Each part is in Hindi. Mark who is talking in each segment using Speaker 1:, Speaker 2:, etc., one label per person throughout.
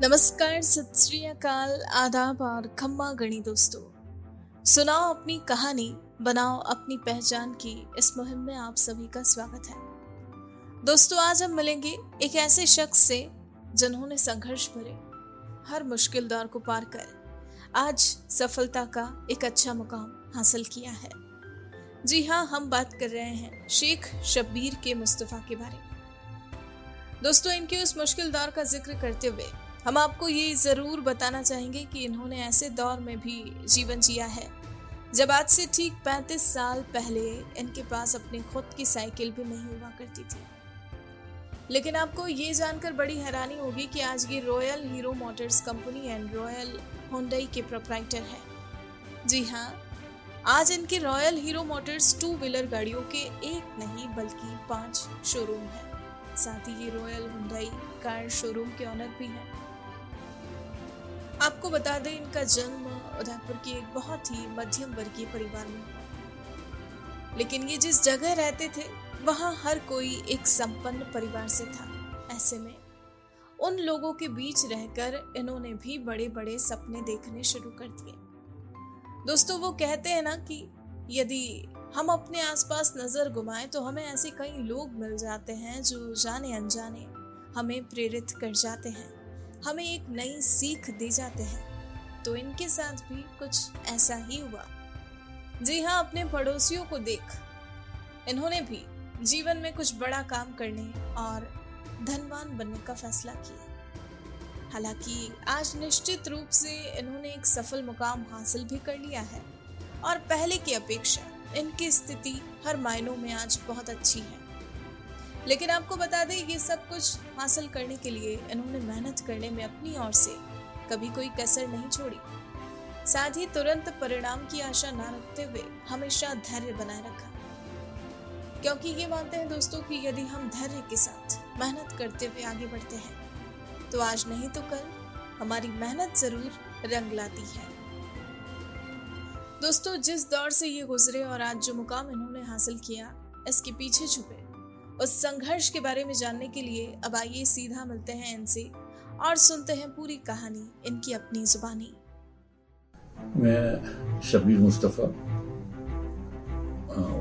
Speaker 1: नमस्कार सत श्री अकाल आदाब और खम्मा गणी दोस्तों। सुनाओ अपनी कहानी, बनाओ अपनी पहचान की, इस मुहिम में आप सभी का स्वागत है। दोस्तों, आज हम मिलेंगे एक ऐसे शख्स से, जिन्होंने संघर्ष भरे, हर मुश्किल दौर को पार कर, आज सफलता का एक अच्छा मुकाम हासिल किया है। जी हाँ हम बात कर रहे हैं शेख शब्बीर के मुस्तफ़ा के बारे में। दोस्तों, इनके उस मुश्किल दौर का ज़िक्र करते हुए हम आपको ये ज़रूर बताना चाहेंगे कि इन्होंने ऐसे दौर में भी जीवन जिया है। जब आज से ठीक 35 साल पहले इनके पास अपनी खुद की साइकिल भी नहीं हुआ करती थी। लेकिन आपको ये जानकर बड़ी हैरानी होगी कि आज ये Royal Hero Motors company and Royal Hyundai के प्रोप्राइटर हैं। जी हाँ आज इनके Royal Hero Motors two wheeler गाड़ियों के एक नहीं बल्कि पाँच शोरूम हैं। साथ ही ये रॉयल हुंडई कार शोरूम के ऑनर भी हैं। आपको बता दें, इनका जन्म उदयपुर के एक बहुत ही मध्यम वर्गीय परिवार में लेकिन ये जिस जगह रहते थे, वहाँ हर कोई एक संपन्न परिवार से था। ऐसे में उन लोगों के बीच रहकर इन्होंने भी बड़े बड़े सपने देखने शुरू कर दिए। दोस्तों, वो कहते हैं ना कि यदि हम अपने आसपास नज़र घुमाएँ तो हमें ऐसे कई लोग मिल जाते हैं जो जाने अनजाने हमें प्रेरित कर जाते हैं। हमें एक नई सीख दे जाते हैं। तो इनके साथ भी कुछ ऐसा ही हुआ। जी हाँ अपने पड़ोसियों को देख। इन्होंने भी जीवन में कुछ बड़ा काम करने और धनवान बनने का फैसला किया। हालाँकि आज निश्चित रूप से इन्होंने एक सफल मुकाम हासिल भी कर लिया है। और पहले की अपेक्षा इनकी स्थिति हर मायनों में आज बहुत अच्छी है। लेकिन आपको बता दें, ये सब कुछ हासिल करने के लिए, इन्होंने मेहनत करने में अपनी ओर से कभी कोई कसर नहीं छोड़ी। साथ ही तुरंत परिणाम की आशा न रखते हुए हमेशा धैर्य बनाए रखा। क्योंकि ये मानते हैं दोस्तों कि यदि हम धैर्य के साथ मेहनत करते हुए आगे बढ़ते हैं तो आज नहीं तो कल हमारी मेहनत ज़रूर रंग लाती है। दोस्तों, जिस दौर से ये गुजरे और आज जो मुकाम इन्होंने हासिल किया, इसके पीछे छुपे। उस संघर्ष के बारे में जानने के लिए अब आइए सीधा मिलते हैं इनसे और सुनते हैं पूरी कहानी, इनकी अपनी जुबानी।
Speaker 2: मैं शबीर मुस्तफ़ा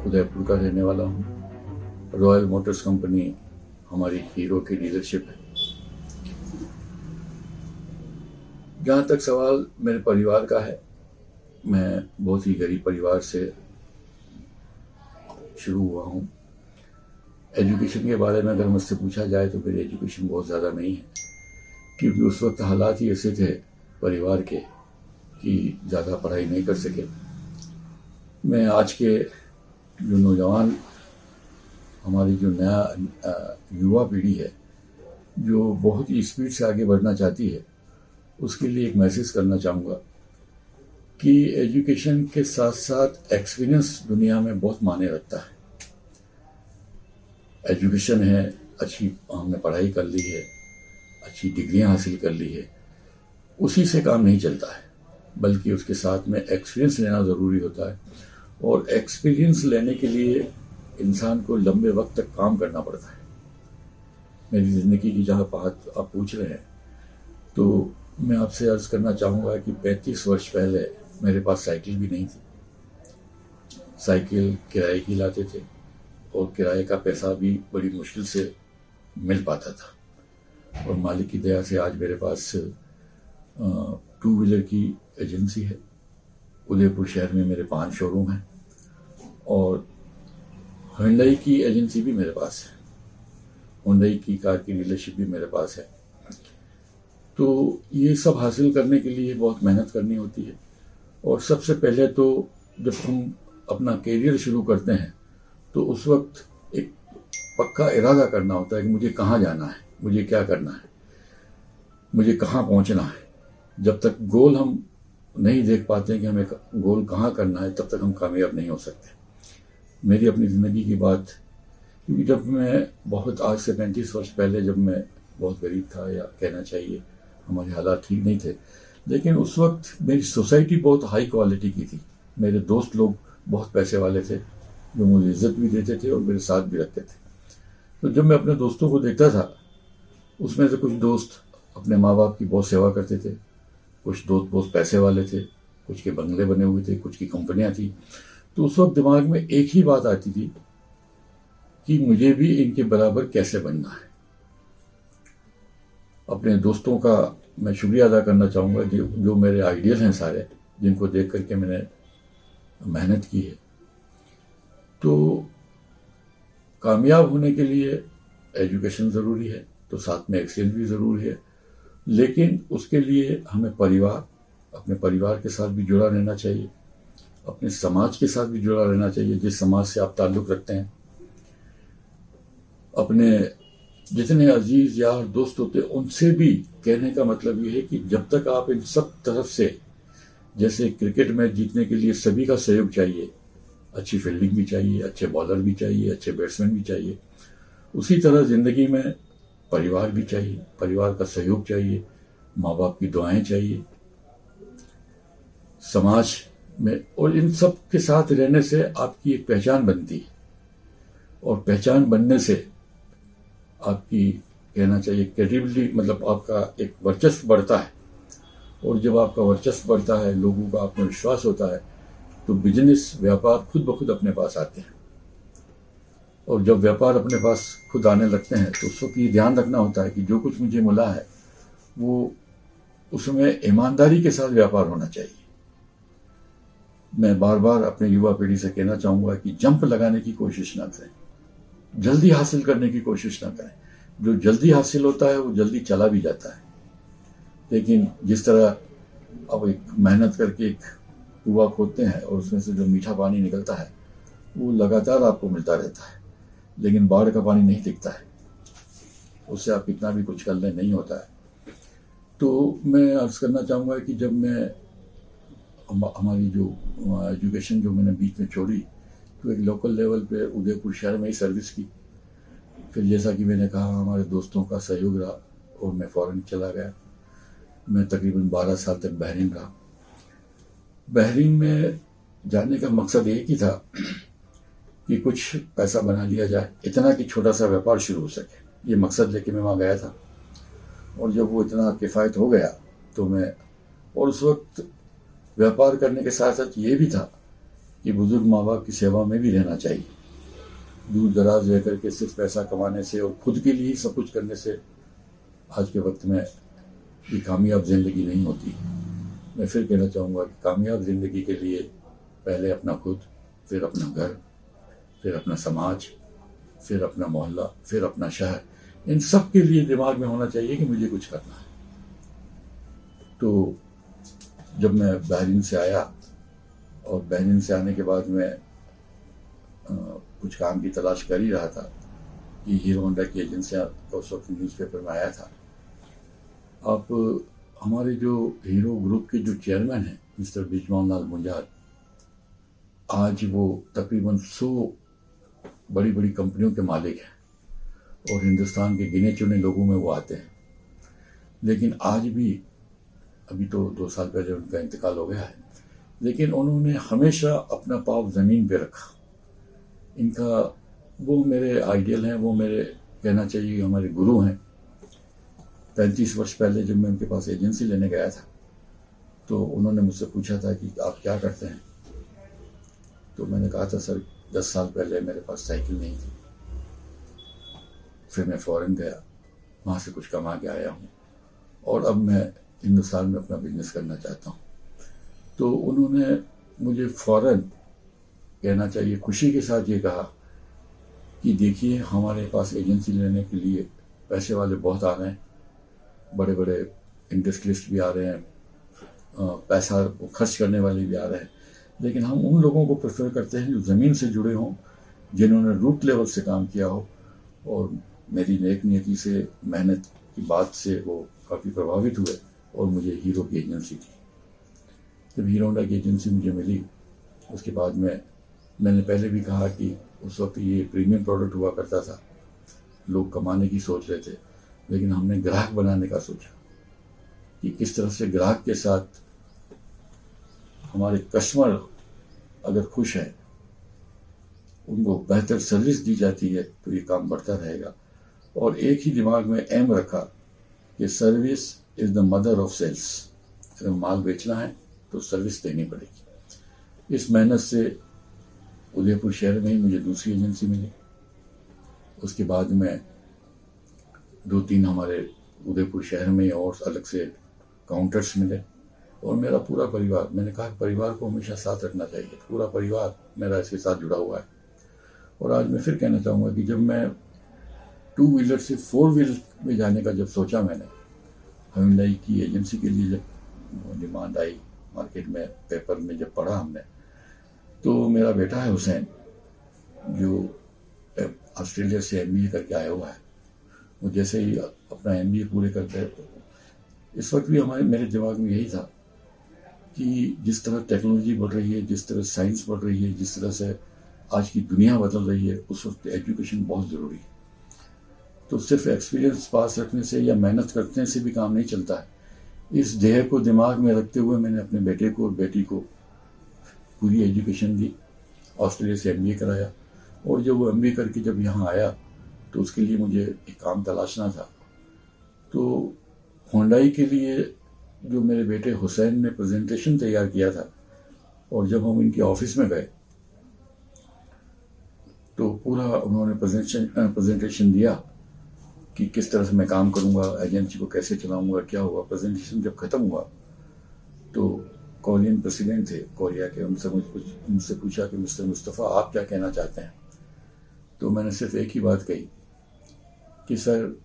Speaker 2: उदयपुर का रहने वाला हूँ। रॉयल मोटर्स कंपनी हमारी हीरो की डीलरशिप है। जहाँ तक सवाल मेरे परिवार का है, मैं बहुत ही गरीब परिवार से शुरू हुआ हूँ। एजुकेशन के बारे में अगर मुझसे पूछा जाए तो मेरी एजुकेशन बहुत ज़्यादा नहीं है। क्योंकि उस वक्त हालात ही ऐसे थे परिवार के कि ज़्यादा पढ़ाई नहीं कर सके। मैं आज के जो नौजवान, हमारी जो नया युवा पीढ़ी है, जो बहुत ही स्पीड से आगे बढ़ना चाहती है, उसके लिए एक मैसेज करना चाहूँगा कि एजुकेशन के साथ साथ एक्सपीरियंस दुनिया में बहुत माने रखता है। एजुकेशन है, अच्छी, हमने पढ़ाई कर ली है, अच्छी डिग्रियाँ हासिल कर ली है, उसी से काम नहीं चलता है, बल्कि उसके साथ में एक्सपीरियंस लेना ज़रूरी होता है। और एक्सपीरियंस लेने के लिए इंसान को लंबे वक्त तक काम करना पड़ता है। मेरी ज़िंदगी की जहाँ बात आप पूछ रहे हैं तो मैं आपसे अर्ज़ करना चाहूँगा कि 35 वर्ष पहले मेरे पास साइकिल भी नहीं थी। साइकिल किराए की लाते थे और किराए का पैसा भी बड़ी मुश्किल से मिल पाता था। और मालिक की दया से आज मेरे पास टू व्हीलर की एजेंसी है। उदयपुर शहर में मेरे पाँच शोरूम हैं और हुंडई की एजेंसी भी मेरे पास है। हुंडई की कार की डीलरशिप भी मेरे पास है। तो ये सब हासिल करने के लिए बहुत मेहनत करनी होती है। और सबसे पहले तो जब हम अपना करियर शुरू करते हैं तो उस वक्त एक पक्का इरादा करना होता है कि मुझे कहाँ जाना है, मुझे क्या करना है, मुझे कहाँ पहुँचना है। जब तक गोल हम नहीं देख पाते कि हमें गोल कहाँ करना है, तब तक हम कामयाब नहीं हो सकते। मेरी अपनी ज़िंदगी की बात, क्योंकि जब मैं बहुत, आज से पैंतीस वर्ष पहले जब मैं बहुत गरीब था, या कहना चाहिए, हमारे हालात ठीक नहीं थे, लेकिन उस वक्त मेरी सोसाइटी बहुत हाई क्वालिटी की थी। मेरे दोस्त लोग बहुत पैसे वाले थे जो मुझे इज़्ज़त भी देते थे और मेरे साथ भी रखते थे। तो जब मैं अपने दोस्तों को देखता था, उसमें से कुछ दोस्त अपने माँ बाप की बहुत सेवा करते थे, कुछ दोस्त बहुत पैसे वाले थे, कुछ के बंगले बने हुए थे, कुछ की कंपनियाँ थी तो उस वक्त दिमाग में एक ही बात आती थी कि मुझे भी इनके बराबर कैसे बनना है। अपने दोस्तों का मैं शुक्रिया अदा करना चाहूँगा, जो जो मेरे आइडियल हैं सारे, जिनको देख करके मैंने मेहनत की है। तो कामयाब होने के लिए एजुकेशन ज़रूरी है तो साथ में एक्सचेंज भी ज़रूरी है। लेकिन उसके लिए हमें परिवार, अपने परिवार के साथ भी जुड़ा रहना चाहिए, अपने समाज के साथ भी जुड़ा रहना चाहिए, जिस समाज से आप ताल्लुक़ रखते हैं। अपने जितने अज़ीज़ यार दोस्त होते उनसे भी कहने का मतलब ये है कि जब तक आप इन सब तरफ़ से, जैसे क्रिकेट मैच जीतने के लिए सभी का सहयोग चाहिए अच्छी फील्डिंग भी चाहिए, अच्छे बॉलर भी चाहिए, अच्छे बैट्समैन भी चाहिए। उसी तरह ज़िंदगी में परिवार भी चाहिए, परिवार का सहयोग चाहिए माँ बाप की दुआएँ चाहिए। समाज में और इन सब के साथ रहने से आपकी एक पहचान बनती है। और पहचान बनने से आपकी, कहना चाहिए क्रेडिबिलिटी मतलब आपका एक वर्चस्व बढ़ता है। और जब आपका वर्चस्व बढ़ता है, लोगों का आत्मविश्वास होता है तो बिज़नेस व्यापार खुद ब खुद अपने पास आते हैं। और जब व्यापार अपने पास खुद आने लगते हैं तो उस वक्त ये ध्यान रखना होता है कि जो कुछ मुझे मिला है, वो उसमें ईमानदारी के साथ व्यापार होना चाहिए। मैं बार बार अपने युवा पीढ़ी से कहना चाहूँगा कि जंप लगाने की कोशिश ना करें। जल्दी हासिल करने की कोशिश ना करें। जो जल्दी हासिल होता है, वो जल्दी चला भी जाता है। लेकिन जिस तरह अब एक मेहनत करके एक कुआ खोदते हैं और उसमें से जो मीठा पानी निकलता है, वो लगातार आपको मिलता रहता है, लेकिन बाढ़ का पानी नहीं दिखता है। उससे आप कितना भी कुछ कर नहीं होता है। तो मैं अर्ज़ करना चाहूँगा कि जब मैं हमारी जो, एजुकेशन जो मैंने बीच में छोड़ी तो एक लोकल लेवल पे उदयपुर शहर में ही सर्विस की। फिर जैसा कि मैंने कहा, हमारे दोस्तों का सहयोग रहा और मैं फ़ौरन चला गया। मैं तकरीबन बारह साल तक बहरीन रहा। बहरीन में जाने का मकसद एक ही था कि कुछ पैसा बना लिया जाए, इतना कि छोटा सा व्यापार शुरू हो सके। ये मकसद लेके मैं वहाँ गया था। और जब वो इतना किफ़ायत हो गया तो मैं और उस वक्त व्यापार करने के साथ साथ ये भी था कि बुज़ुर्ग माँ बाप की सेवा में भी रहना चाहिए। दूर दराज रह करके सिर्फ़ पैसा कमाने से और खुद के लिए सब कुछ करने से आज के वक्त में ये कामयाब ज़िंदगी नहीं होती। मैं फिर कहना चाहूँगा कि कामयाब ज़िंदगी के लिए पहले अपना खुद, फिर अपना घर, फिर अपना समाज, फिर अपना मोहल्ला, फिर अपना शहर। इन सब के लिए दिमाग में होना चाहिए कि मुझे कुछ करना है। तो जब मैं बहरीन से आया और बहरीन से आने के बाद मैं कुछ काम की तलाश कर ही रहा था कि हीरो होंडा की एजेंसियाँ उस वक्त न्यूज़पेपर में आया था। आप हमारे जो हीरो ग्रुप के जो चेयरमैन हैं मिस्टर बिजमान लाल मुंजार आज वो तकरीबन सौ बड़ी बड़ी कंपनियों के मालिक हैं। और हिंदुस्तान के गिने चुने लोगों में वो आते हैं। लेकिन आज भी, अभी तो दो साल पहले उनका इंतकाल हो गया है। लेकिन उन्होंने हमेशा अपना पाव ज़मीन पे रखा। इनका वो मेरे आइडियल हैं, वो मेरे कहना चाहिए हमारे गुरु हैं। पैंतीस वर्ष पहले जब मैं उनके पास एजेंसी लेने गया था तो उन्होंने मुझसे पूछा था कि आप क्या करते हैं? तो मैंने कहा था, सर, दस साल पहले मेरे पास साइकिल नहीं थी। फिर मैं फ़ौरन गया, वहाँ से कुछ कमा के आया हूँ। और अब मैं हिंदुस्तान में अपना बिज़नेस करना चाहता हूँ। तो उन्होंने मुझे फ़ौरन कहना चाहिए, खुशी के साथ ये कहा कि देखिए, हमारे पास एजेंसी लेने के लिए पैसे वाले बहुत आ रहे हैं। बड़े बड़े इंडस्ट्रियलिस्ट भी आ रहे हैं पैसा खर्च करने वाले भी आ रहे हैं। लेकिन हम उन लोगों को प्रेफर करते हैं जो ज़मीन से जुड़े हों, जिन्होंने रूट लेवल से काम किया हो। और मेरी नेक नियति से, मेहनत की बात से वो काफ़ी प्रभावित हुए और मुझे हीरो की एजेंसी थी जब हीरो की एजेंसी मुझे मिली, उसके बाद में मैंने पहले भी कहा कि उस वक्त ये प्रीमियम प्रोडक्ट हुआ करता था। लोग कमाने की सोच रहे थे। लेकिन हमने ग्राहक बनाने का सोचा कि किस तरह से ग्राहक के साथ हमारे कस्टमर अगर खुश है, उनको बेहतर सर्विस दी जाती है तो ये काम बढ़ता रहेगा। और एक ही दिमाग में एम रखा कि service is the mother of sales. अगर माल बेचना है तो सर्विस देनी पड़ेगी। इस मेहनत से उदयपुर शहर में ही मुझे दूसरी एजेंसी मिली। उसके बाद में दो तीन हमारे उदयपुर शहर में और अलग से काउंटर्स मिले। और मेरा पूरा परिवार, मैंने कहा परिवार को हमेशा साथ रखना चाहिए। पूरा परिवार मेरा इसके साथ जुड़ा हुआ है। और आज मैं फिर कहना चाहूँगा कि जब मैं टू व्हीलर से फोर व्हीलर में जाने का जब सोचा मैंने हमिलाई की एजेंसी के लिए जब डिमांड आई मार्केट में पेपर में जब पढ़ा हमने तो मेरा बेटा है हुसैन, जो ऑस्ट्रेलिया से एम करके आया हुआ है। वो जैसे ही अपना एमबीए पूरे करते हैं इस वक्त भी हमारे, मेरे दिमाग में यही था कि जिस तरह टेक्नोलॉजी बढ़ रही है, जिस तरह साइंस बढ़ रही है, जिस तरह से आज की दुनिया बदल रही है, उस वक्त एजुकेशन बहुत ज़रूरी है। तो सिर्फ़ एक्सपीरियंस पास रखने से या मेहनत करने से भी काम नहीं चलता है। इस ध्येय को दिमाग में रखते हुए मैंने अपने बेटे को और बेटी को पूरी एजुकेशन दी ऑस्ट्रेलिया से एमबीए कराया और जब वो एमबीए करके जब यहाँ आया तो उसके लिए मुझे एक काम तलाशना था। तो होंडाई के लिए जो मेरे बेटे हुसैन ने प्रेजेंटेशन तैयार किया था, और जब हम इनके ऑफ़िस में गए तो पूरा उन्होंने प्रेजेंटेशन दिया कि किस तरह से मैं काम करूँगा एजेंसी को कैसे चलाऊँगा, क्या हुआ प्रेजेंटेशन जब खत्म हुआ तो कोरियन प्रेसिडेंट थे कोरिया के, उनसे मुझ, उनसे पूछा कि, मिस्टर मुस्तफ़ा, आप क्या कहना चाहते हैं? तो मैंने सिर्फ़ एक ही बात कही कि सर,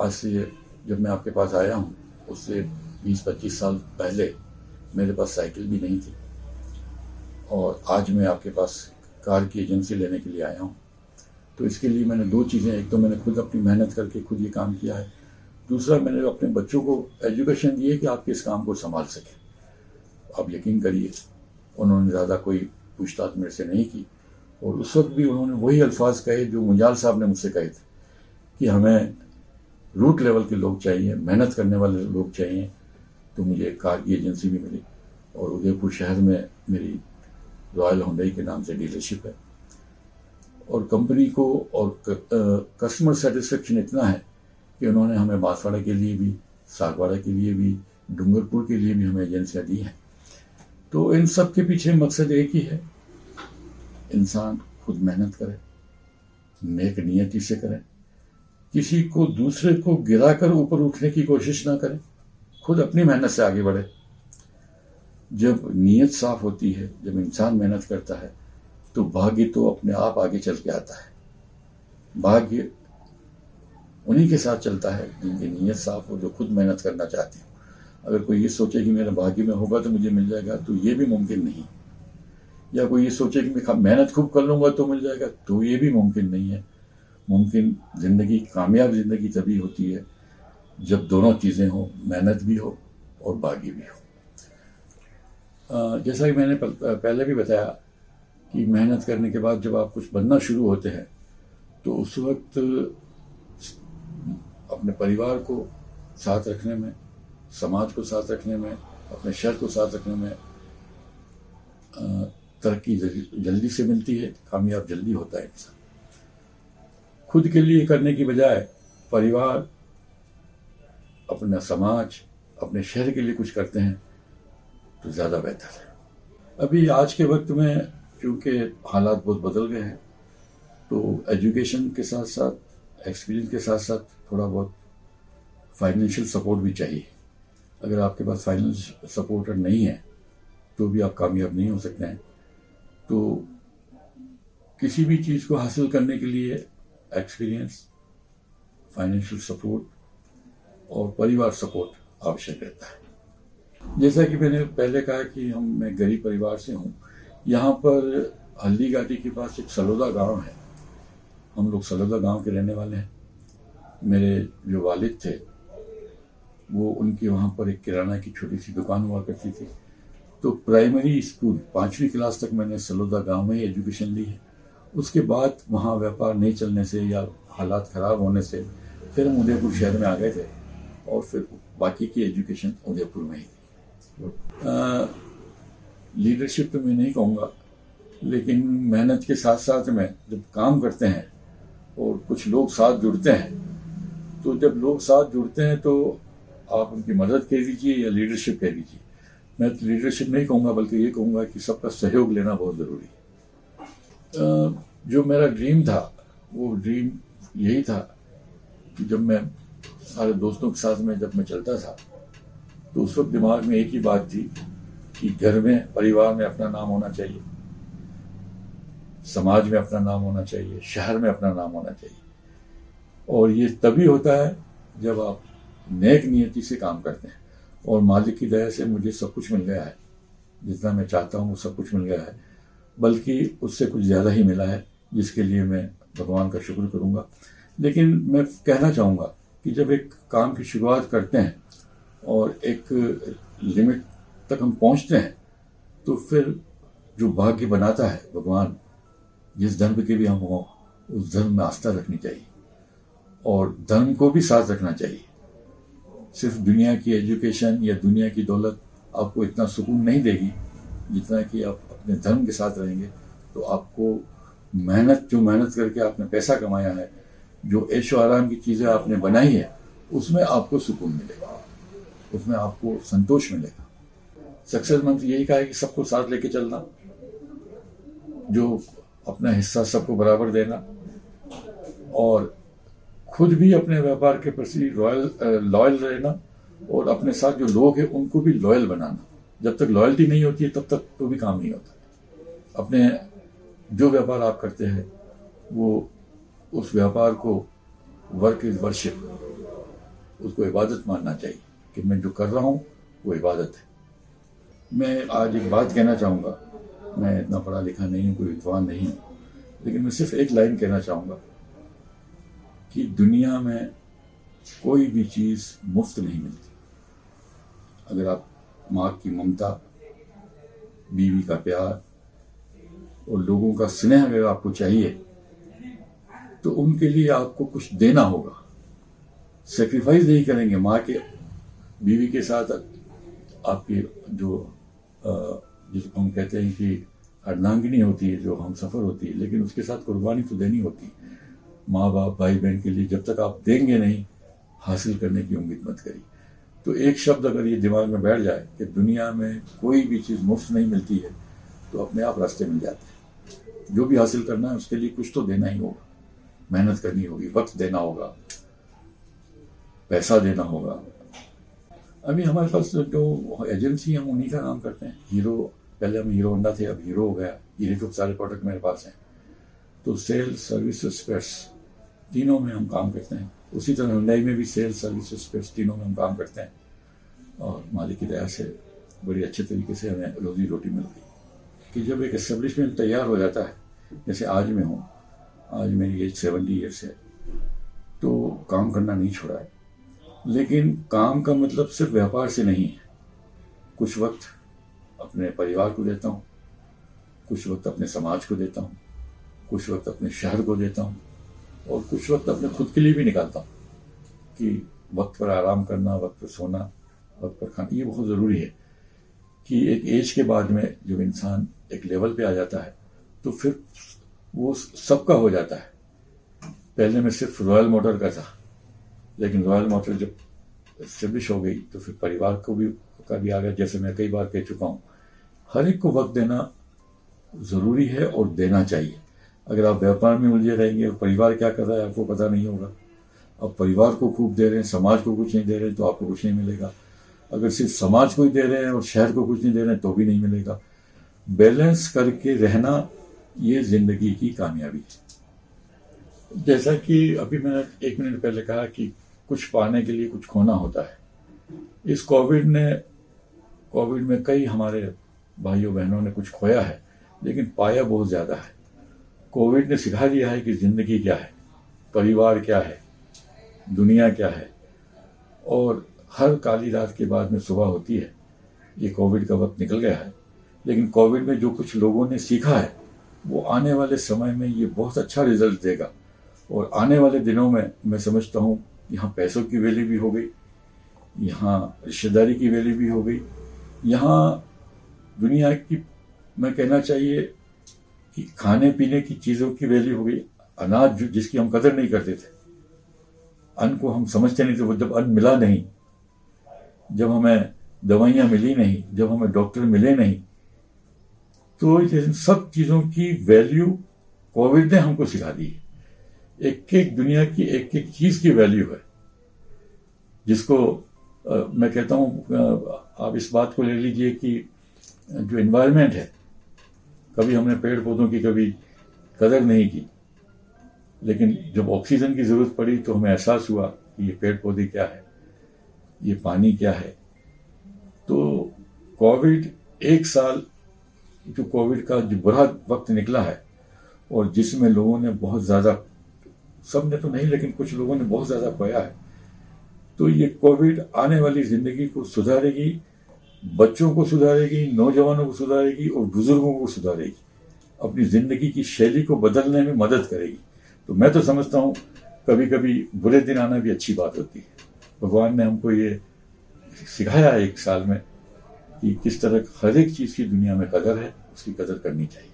Speaker 2: आज से जब मैं आपके पास आया हूँ, उससे बीस पच्चीस साल पहले मेरे पास साइकिल भी नहीं थी। और आज मैं आपके पास कार की एजेंसी लेने के लिए आया हूँ। तो इसके लिए मैंने दो चीज़ें, एक तो मैंने खुद अपनी मेहनत करके खुद ये काम किया है। दूसरा, मैंने अपने बच्चों को एजुकेशन दी है कि आप इस काम को संभाल सकें। आप यकीन करिए, उन्होंने ज़्यादा कोई पूछताछ मेरे से नहीं की। और उस वक्त भी उन्होंने वही अल्फाज कहे जो मुजाल साहब ने मुझसे कहे थे। कि हमें रूट लेवल के लोग चाहिए, मेहनत करने वाले लोग चाहिए तो मुझे एक कार की एजेंसी भी मिली और उदयपुर शहर में मेरी रॉयल हुडई के नाम से डीलरशिप है। और कंपनी को और कस्टमर सेटिस्फेक्शन इतना है कि उन्होंने हमें बांसवाड़ा के लिए भी, सागवाड़ा के लिए भी, डूंगरपुर के लिए भी हमें एजेंसियाँ दी हैं। तो इन सब के पीछे मकसद एक ही है। इंसान खुद मेहनत करे, नेक नियति से करे। किसी को दूसरे को गिराकर ऊपर उठने की कोशिश ना करे। खुद अपनी मेहनत से आगे बढ़े। जब नीयत साफ़ होती है, जब इंसान मेहनत करता है तो भाग्य तो अपने आप आगे चल के आता है। भाग्य उन्हीं के साथ चलता है जिनकी नीयत साफ़ हो, जो खुद मेहनत करना चाहते हैं। अगर कोई ये सोचे कि मेरे भाग्य में होगा तो मुझे मिल जाएगा तो ये भी मुमकिन नहीं। या कोई ये सोचे कि मैं मेहनत खूब कर लूँगा तो मिल जाएगा तो ये भी मुमकिन नहीं है। मुमकिन ज़िंदगी, कामयाब ज़िंदगी तभी होती है जब दोनों चीज़ें हो, मेहनत भी हो और बागी भी हो। जैसा कि मैंने पहले भी बताया कि मेहनत करने के बाद जब आप कुछ बनना शुरू होते हैं तो उस वक्त अपने परिवार को साथ रखने में, समाज को साथ रखने में, अपने शहर को साथ रखने में तरक्की जल्दी से मिलती है, कामयाब जल्दी होता है इंसान। खुद के लिए करने की बजाय परिवार, अपना समाज, अपने शहर के लिए कुछ करते हैं तो ज़्यादा बेहतर है। अभी आज के वक्त में क्योंकि हालात बहुत बदल गए हैं तो एजुकेशन के साथ साथ एक्सपीरियंस के साथ साथ थोड़ा बहुत फाइनेंशियल सपोर्ट भी चाहिए। अगर आपके पास फाइनेंशियल सपोर्ट नहीं है तो भी आप कामयाब नहीं हो सकते हैं। तो किसी भी चीज़ को हासिल करने के लिए एक्सपीरियंस फाइनेंशियल सपोर्ट और परिवार सपोर्ट आवश्यक रहता है। जैसा कि मैंने पहले कहा कि हम, मैं गरीब परिवार से हूँ, यहाँ पर हल्दी घाटी के पास एक सलोदा गाँव है। हम लोग सलोदा गाँव के रहने वाले हैं। मेरे जो वालिद थे, वो उनके वहाँ पर एक किराना की छोटी सी दुकान हुआ करती थी। तो प्राइमरी स्कूल पाँचवीं क्लास तक मैंने सलोदा गाँव में ही एजुकेशन ली है। उसके बाद वहाँ व्यापार नहीं चलने से या हालात ख़राब होने से फिर हम उदयपुर शहर में आ गए थे और फिर बाकी की एजुकेशन उदयपुर में ही थी। लीडरशिप तो मैं नहीं कहूँगा, लेकिन मेहनत के साथ साथ में जब काम करते हैं और कुछ लोग साथ जुड़ते हैं तो जब लोग साथ जुड़ते हैं तो आप उनकी मदद कह दीजिए या लीडरशिप कह दीजिए। मैं तो लीडरशिप नहीं कहूँगा, बल्कि ये कहूँगा कि सबका सहयोग लेना बहुत ज़रूरी है। जो मेरा ड्रीम था, वो ड्रीम यही था कि जब मैं सारे दोस्तों के साथ में जब मैं चलता था तो उस वक्त दिमाग में एक ही बात थी कि घर में, परिवार में अपना नाम होना चाहिए। समाज में अपना नाम होना चाहिए, शहर में अपना नाम होना चाहिए। और ये तभी होता है जब आप नेक नियति से काम करते हैं। और मालिक की दया से मुझे सब कुछ मिल गया है। जितना मैं चाहता हूँ, वो सब कुछ मिल गया है। बल्कि उससे कुछ ज़्यादा ही मिला है, जिसके लिए मैं भगवान का शुक्र करूँगा। लेकिन मैं कहना चाहूँगा कि जब एक काम की शुरुआत करते हैं और एक लिमिट तक हम पहुँचते हैं तो फिर जो भाग्य बनाता है भगवान, जिस धर्म के भी हम हों, उस धर्म में आस्था रखनी चाहिए और धर्म को भी साथ रखना चाहिए। सिर्फ़ दुनिया की एजुकेशन या दुनिया की दौलत आपको इतना सुकून नहीं देगी जितना कि आप अपने धर्म के साथ रहेंगे तो आपको मेहनत, जो मेहनत करके आपने पैसा कमाया है, जो ऐशो आराम की चीज़ें आपने बनाई है, उसमें आपको सुकून मिलेगा। उसमें आपको संतोष मिलेगा। सक्सेस मंत्र यही कहा है कि सबको साथ लेके चलना, जो अपना हिस्सा सबको बराबर देना, और खुद भी अपने व्यापार के प्रति रॉयल लॉयल रहना, और अपने साथ जो लोग हैं, उनको भी लॉयल बनाना। जब तक लॉयल्टी नहीं होती है, तब तक तो भी काम नहीं होता। अपने जो व्यापार आप करते हैं, वो उस व्यापार को वर्क इज़ वर्शिप उसको इबादत मानना चाहिए कि मैं जो कर रहा हूँ, वो इबादत है। मैं आज एक बात कहना चाहूँगा, मैं इतना पढ़ा लिखा नहीं हूँ, कोई विद्वान नहीं हूँ, लेकिन मैं सिर्फ़ एक लाइन कहना चाहूँगा कि दुनिया में कोई भी चीज़ मुफ़्त नहीं मिलती। अगर आप माँ की ममता, बीवी का प्यार और लोगों का स्नेह अगर आपको चाहिए तो उनके लिए आपको कुछ देना होगा। सेक्रीफाइस नहीं करेंगे। माँ के, बीवी के साथ आपकी जो जिसको हम कहते हैं कि अर्धांगिनी होती है, जो हम सफ़र होती है, लेकिन उसके साथ कुर्बानी तो देनी होती है। माँ बाप भाई बहन के लिए जब तक आप देंगे नहीं, हासिल करने की उम्मीद मत करिए। तो एक शब्द अगर ये दिमाग में बैठ जाए कि दुनिया में कोई भी चीज़ मुफ़्त नहीं मिलती है तो अपने आप रास्ते मिल जाते हैं। जो भी हासिल करना है, उसके लिए कुछ तो देना ही होगा। मेहनत करनी होगी, वक्त देना होगा, पैसा देना होगा। अभी हमारे पास जो एजेंसी हम उन्हीं का काम करते हैं। हीरो, पहले हम हीरो होंडा थे, अब हीरो हो गया। हीरे के सारे प्रोडक्ट मेरे पास हैं। तो सेल सर्विस स्पेयर्स तीनों में हम काम करते हैं। उसी तरह हुंडई में भी सेल सर्विस स्पेयर्स तीनों में हम काम करते हैं। और मालिक की दया से बड़ी अच्छे तरीके से हमें रोजी रोटी मिल रही कि जब एक एस्टेब्लिशमेंट तैयार हो जाता है, जैसे आज मैं हूँ, आज मेरी एज सेवेंटी ईयर्स है तो काम करना नहीं छोड़ा है। लेकिन काम का मतलब सिर्फ़ व्यापार से नहीं है। कुछ वक्त अपने परिवार को देता हूँ, कुछ वक्त अपने समाज को देता हूँ, कुछ वक्त अपने शहर को देता हूँ। और कुछ वक्त अपने खुद के लिए भी निकालता हूँ कि वक्त पर आराम करना, वक्त पर सोना, वक्त पर खाना, ये बहुत ज़रूरी है कि एक एज के बाद में जब इंसान एक लेवल पे आ जाता है तो फिर वो सबका हो जाता है। पहले मैं सिर्फ़ रॉयल मोटर का था, लेकिन रॉयल मोटर जब स्टेब्लिश हो गई तो फिर परिवार को भी, का भी आ गया। जैसे मैं कई बार कह चुका हूँ, हर एक को वक्त देना ज़रूरी है और देना चाहिए। अगर आप व्यापार में उलझे रहेंगे परिवार क्या कर रहा है, आपको पता नहीं होगा। अब परिवार को खूब दे रहे हैं, समाज को कुछ नहीं दे रहे हैं तो आपको कुछ नहीं मिलेगा। अगर सिर्फ़ समाज को ही दे रहे हैं, और शहर को कुछ नहीं दे रहे हैं तो भी नहीं मिलेगा। बैलेंस करके रहना ये ज़िंदगी की कामयाबी है। जैसा कि अभी मैंने एक मिनट पहले कहा कि कुछ पाने के लिए कुछ खोना होता है। इस कोविड ने, कोविड में कई हमारे भाइयों बहनों ने कुछ खोया है, लेकिन पाया बहुत ज़्यादा है। कोविड ने सिखा दिया है कि ज़िंदगी क्या है, परिवार क्या है, दुनिया क्या है। और हर काली रात के बाद में सुबह होती है। ये कोविड का वक्त निकल गया है। लेकिन कोविड में जो कुछ लोगों ने सीखा है, वो आने वाले समय में ये बहुत अच्छा रिज़ल्ट देगा। और आने वाले दिनों में मैं समझता हूँ, यहाँ पैसों की वैल्यू भी हो गई, यहाँ रिश्तेदारी की वैल्यू भी हो गई। यहाँ दुनिया की, मैं कहना चाहिए कि खाने पीने की चीज़ों की वैल्यू हो गई। अनाज जिसकी हम कदर नहीं करते थे। अन्न को हम समझते नहीं थे वो जब अन्न मिला नहीं जब हमें दवाइयाँ मिली नहीं जब हमें डॉक्टर मिले नहीं तो इन सब चीज़ों की वैल्यू कोविड ने हमको सिखा दी एक एक दुनिया की एक एक चीज़ की वैल्यू है। जिसको आ, मैं कहता हूँ आप इस बात को ले लीजिए कि जो इन्वायरमेंट है कभी हमने पेड़ पौधों की कभी कदर नहीं की। लेकिन जब ऑक्सीजन की ज़रूरत पड़ी तो हमें एहसास हुआ कि ये पेड़ पौधे क्या है, ये पानी क्या है। तो कोविड एक साल, जो कोविड का जो बुरा वक्त निकला है और जिसमें लोगों ने बहुत ज़्यादा, सबने तो नहीं, लेकिन कुछ लोगों ने बहुत ज़्यादा खोया है तो ये कोविड आने वाली ज़िंदगी को सुधारेगी। बच्चों को सुधारेगी, नौजवानों को सुधारेगी और बुज़ुर्गों को सुधारेगी। अपनी ज़िंदगी की शैली को बदलने में मदद करेगी। तो मैं तो समझता हूँ कभी कभी बुरे दिन आना भी अच्छी बात होती है। भगवान ने हमको ये सिखाया एक साल में कि किस तरह हर एक चीज़ की दुनिया में कदर है, उसकी कदर करनी चाहिए।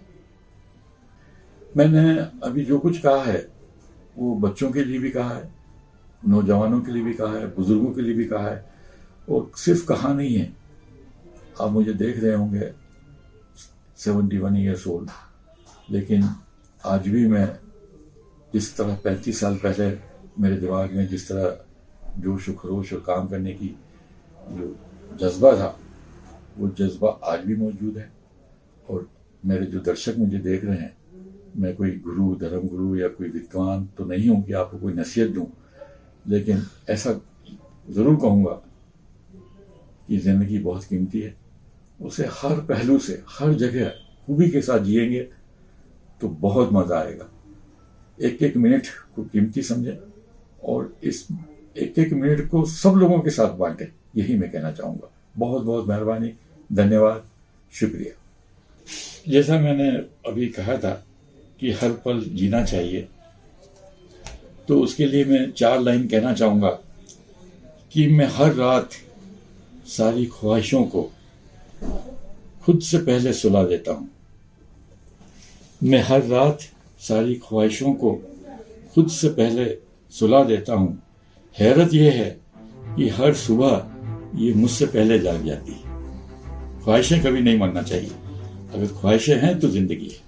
Speaker 2: मैंने अभी जो कुछ कहा है, वो बच्चों के लिए भी कहा है, नौजवानों के लिए भी कहा है, बुज़ुर्गों के लिए भी कहा है, और सिर्फ़ कहा नहीं है। आप मुझे देख रहे होंगे सेवेंटी वन ईयर्स ओल्ड लेकिन आज भी मैं जिस तरह पैंतीस साल पहले मेरे दिमाग में जिस तरह जोश, खरोश और काम करने की जो जज्बा था, वो जज्बा आज भी मौजूद है। और मेरे जो दर्शक मुझे देख रहे हैं, मैं कोई गुरु धर्म गुरु या कोई विद्वान तो नहीं हूँ कि आपको कोई नसीहत दूँ, लेकिन ऐसा ज़रूर कहूँगा कि ज़िंदगी बहुत कीमती है। उसे हर पहलू से, हर जगह खूबी के साथ जिएँगे तो बहुत मज़ा आएगा। एक एक मिनट को कीमती समझें और इस एक एक मिनट को सब लोगों के साथ बांटें, यही मैं कहना चाहूँगा। बहुत बहुत मेहरबानी, धन्यवाद, शुक्रिया। जैसा मैंने अभी कहा था कि हर पल जीना चाहिए तो उसके लिए मैं चार लाइन कहना चाहूँगा कि मैं हर रात सारी ख्वाहिशों को खुद से पहले सुला देता हूँ। मैं हर रात सारी ख्वाहिशों को खुद से पहले सुला देता हूँ। हैरत यह है कि हर सुबह ये मुझसे पहले जाग जाती है। ख्वाहिशें कभी नहीं मानना चाहिए। अगर ख्वाहिशें हैं तो ज़िंदगी है।